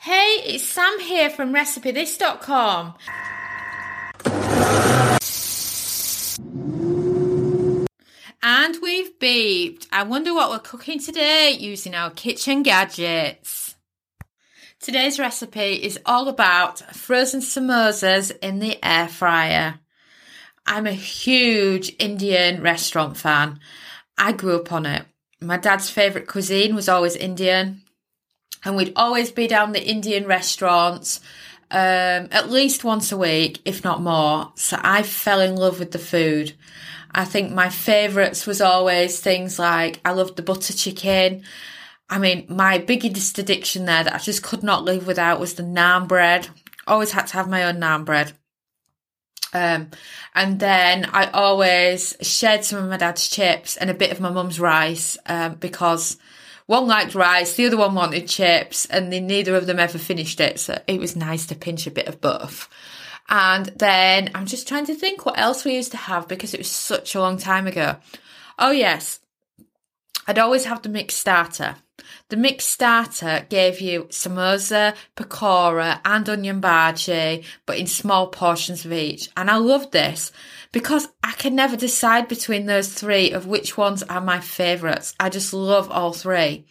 Hey, it's Sam here from RecipeThis.com. And we've beeped. I wonder what we're cooking today using our kitchen gadgets. Today's recipe is all about frozen samosas in the air fryer. I'm a huge Indian restaurant fan. I grew up on it. My dad's favourite cuisine was always Indian and we'd always be down the Indian restaurants um, at least once a week, if not more. So I fell in love with the food. I think my favourites was always things like I loved the butter chicken. I mean, my biggest addiction there that I just could not live without was the naan bread. Always had to have my own naan bread. Um, and then I always shared some of my dad's chips and a bit of my mum's rice um, because one liked rice, the other one wanted chips, and they, neither of them ever finished it. So it was nice to pinch a bit of both. And then I'm just trying to think what else we used to have because it was such a long time ago. Oh, yes. I'd always have the mixed starter. The mixed starter gave you samosa, pakora, and onion bhaji, but in small portions of each. And I loved this because I can never decide between those three of which ones are my favourites. I just love all three.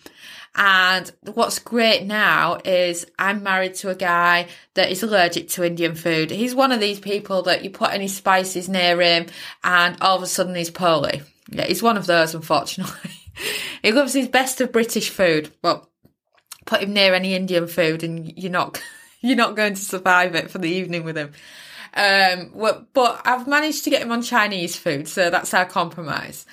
And what's great now is I'm married to a guy that is allergic to Indian food. He's one of these people that you put any spices near him and all of a sudden he's poorly. Yeah, he's one of those, unfortunately. he loves his best of British food. Well, put him near any Indian food and you're not, you're not going to survive it for the evening with him. Um, well, but I've managed to get him on Chinese food, so that's our compromise.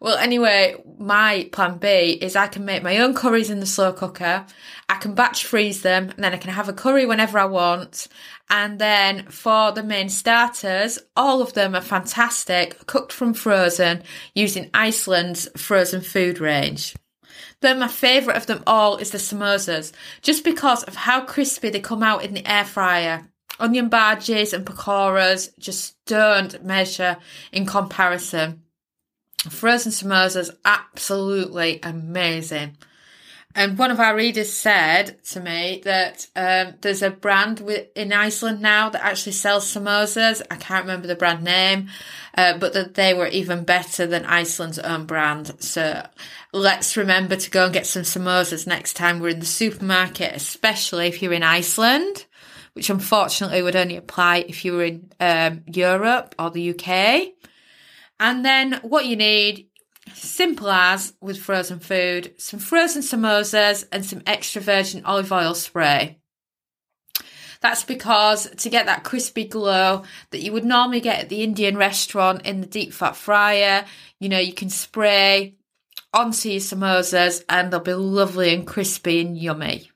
Well, anyway, my plan B is I can make my own curries in the slow cooker. I can batch freeze them and then I can have a curry whenever I want. And then for the main starters, all of them are fantastic, cooked from frozen using Iceland's frozen food range. Then my favourite of them all is the samosas, just because of how crispy they come out in the air fryer. Onion bhajis and pakoras just don't measure in comparison. Frozen samosas, absolutely amazing. And one of our readers said to me that um, there's a brand in Iceland now that actually sells samosas. I can't remember the brand name, uh, but that they were even better than Iceland's own brand. So let's remember to go and get some samosas next time we're in the supermarket, especially if you're in Iceland which unfortunately would only apply if you were in um, Europe or the UK. And then what you need, simple as with frozen food, some frozen samosas and some extra virgin olive oil spray. That's because to get that crispy glow that you would normally get at the Indian restaurant in the deep fat fryer, you know, you can spray onto your samosas and they'll be lovely and crispy and yummy.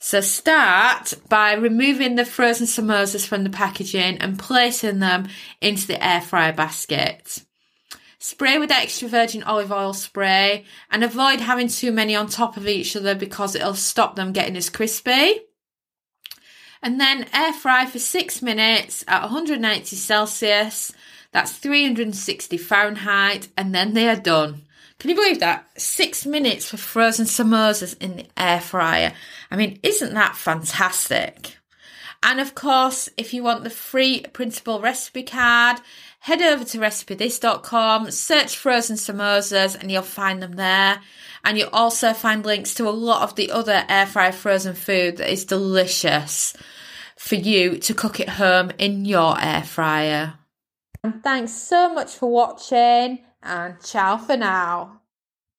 So start by removing the frozen samosas from the packaging and placing them into the air fryer basket. Spray with extra virgin olive oil spray and avoid having too many on top of each other because it'll stop them getting as crispy. And then air fry for six minutes at 190 Celsius. That's 360 Fahrenheit and then they are done. Can you believe that? Six minutes for frozen samosas in the air fryer. I mean, isn't that fantastic? And of course, if you want the free printable recipe card, head over to recipethis.com, search frozen samosas, and you'll find them there. And you'll also find links to a lot of the other air fry frozen food that is delicious for you to cook at home in your air fryer. And thanks so much for watching and ciao for now.